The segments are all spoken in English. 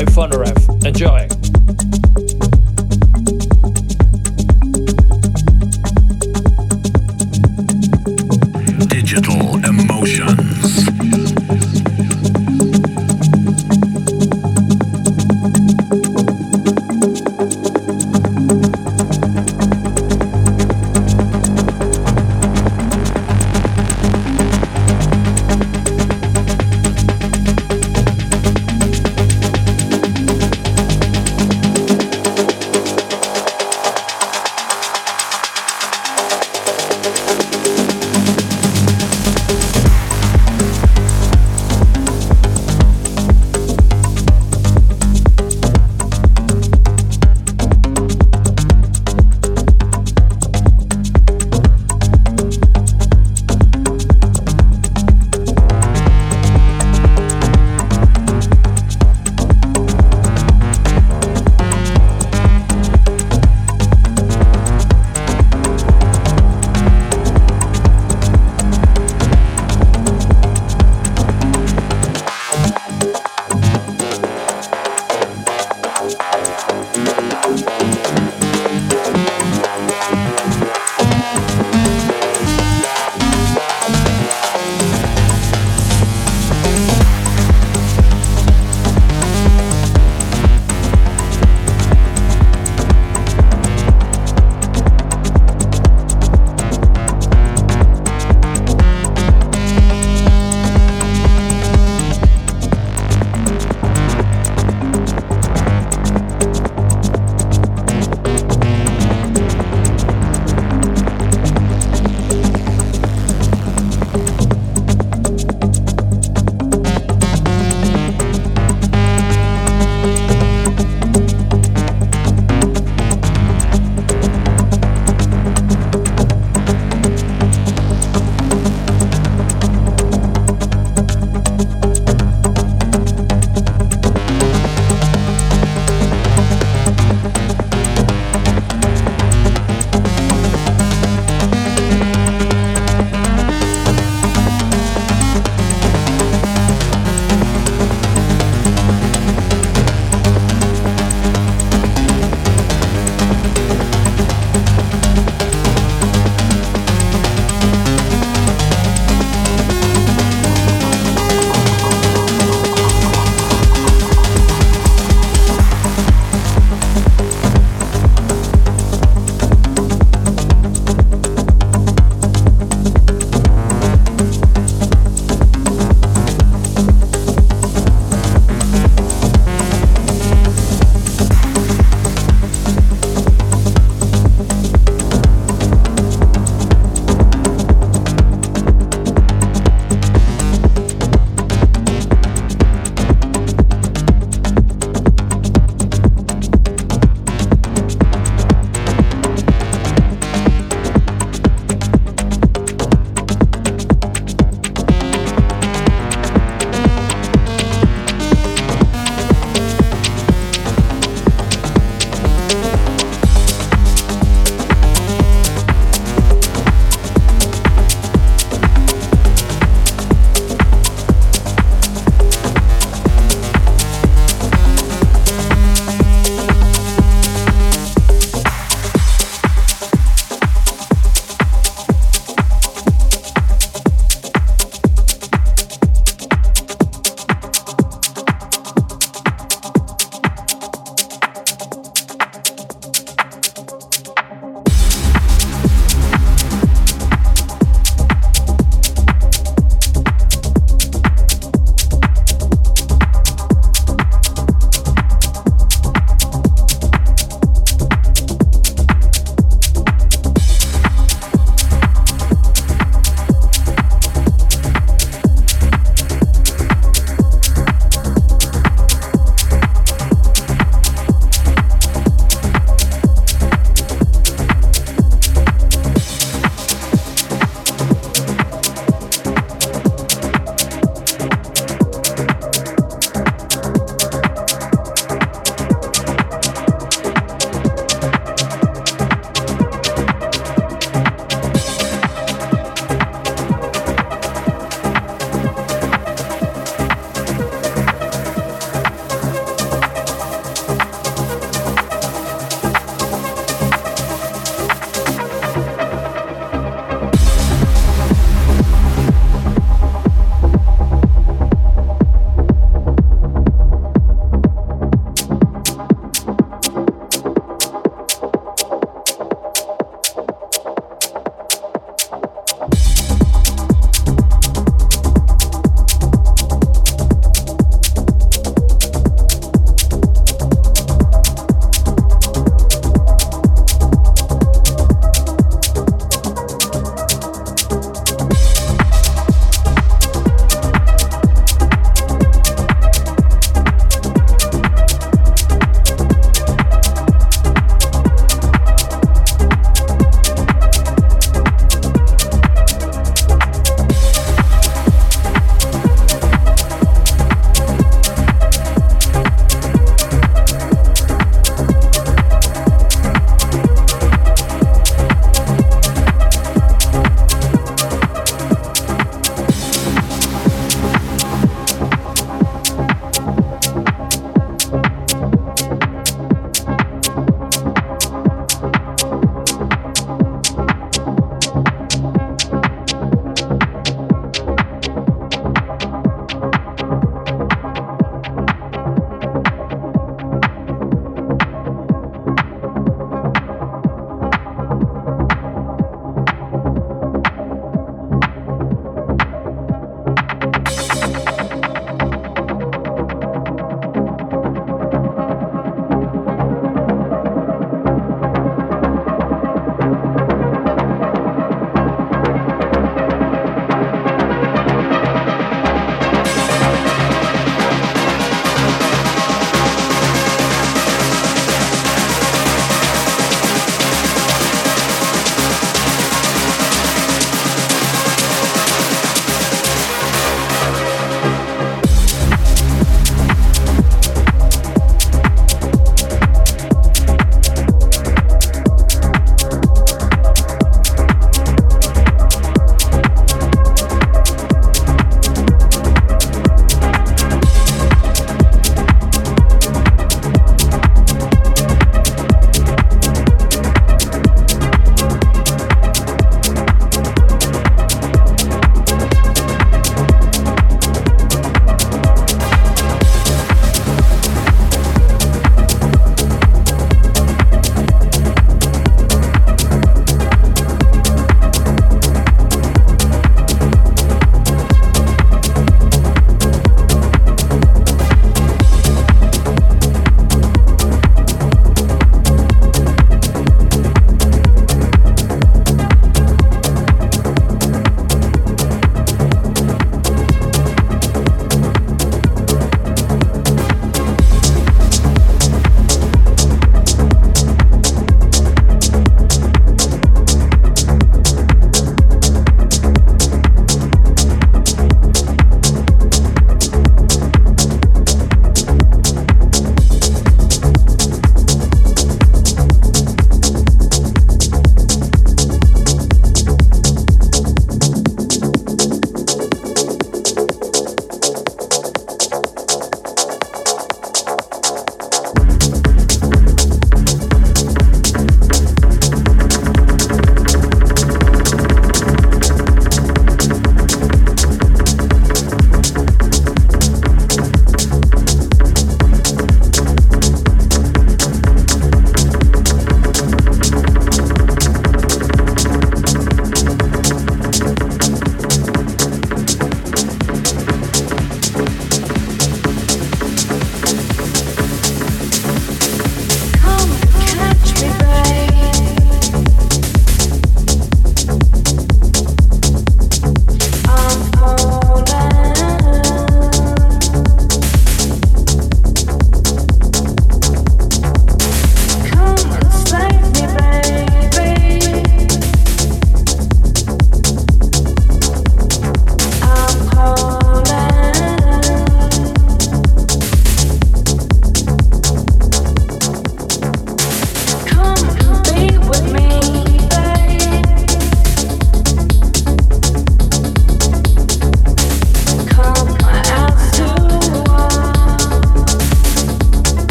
Emotions by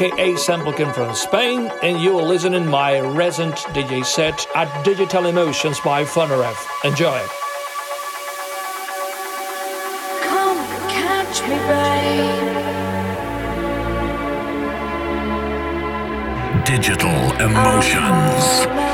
aka Sampleking from Spain, and you are listening my recent DJ set at Digital Emotions by Fonarev. Enjoy. Come catch me, babe. Digital Emotions.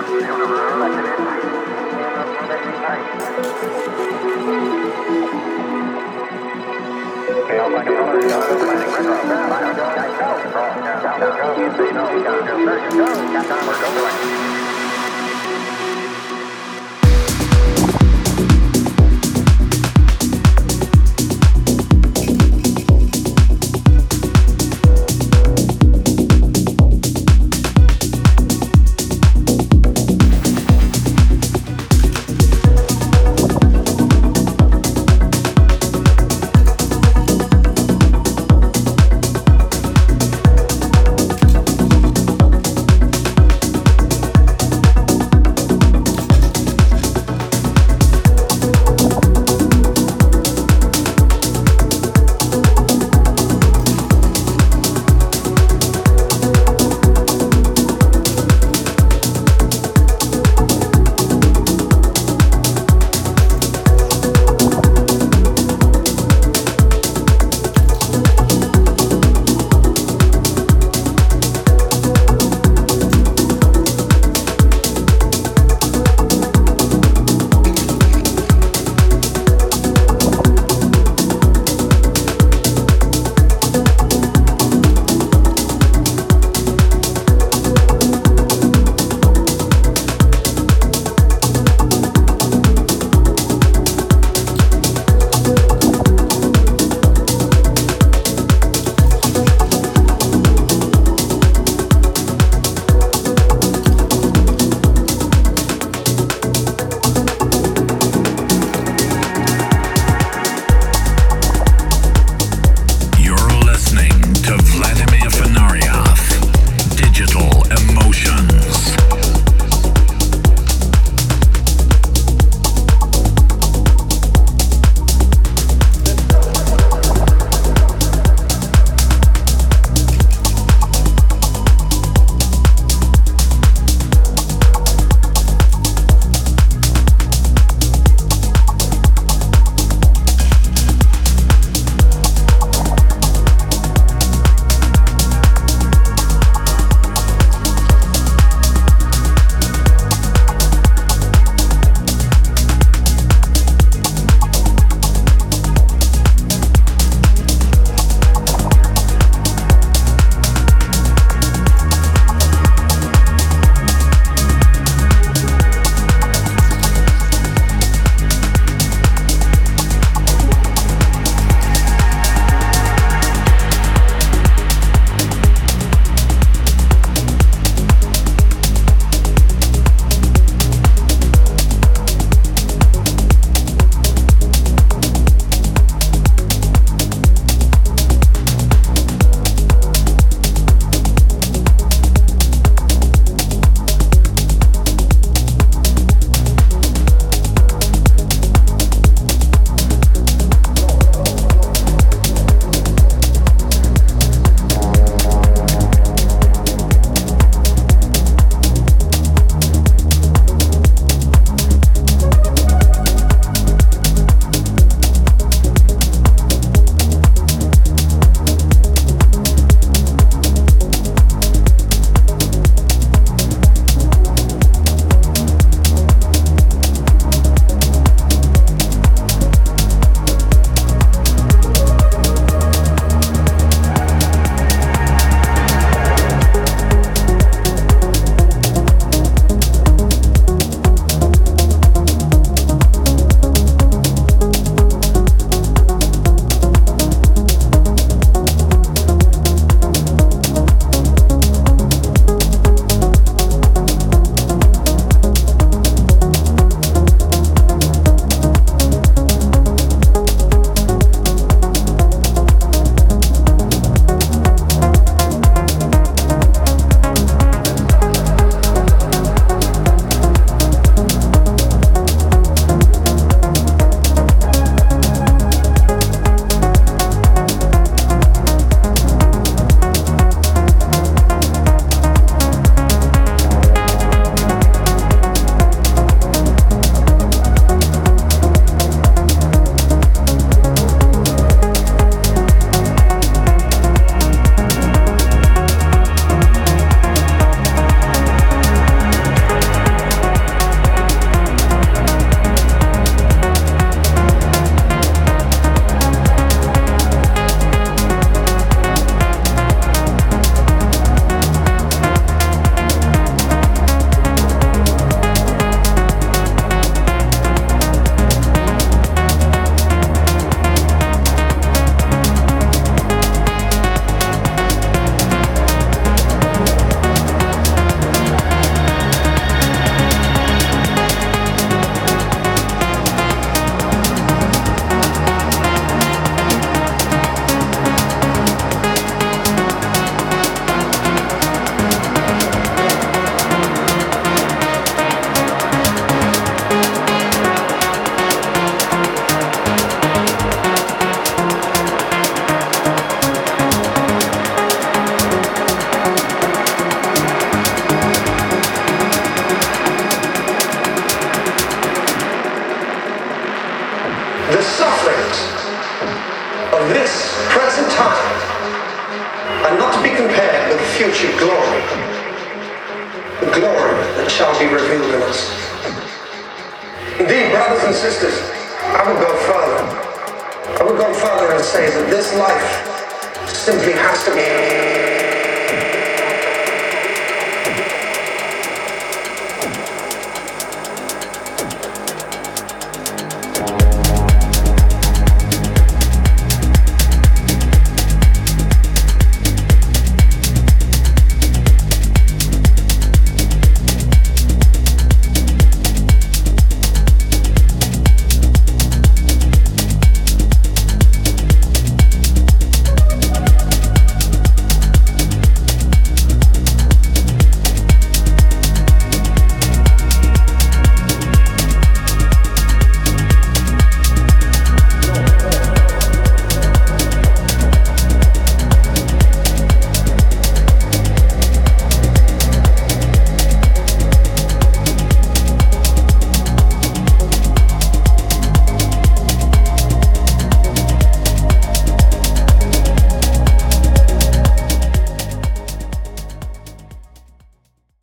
Go, go, go, go, go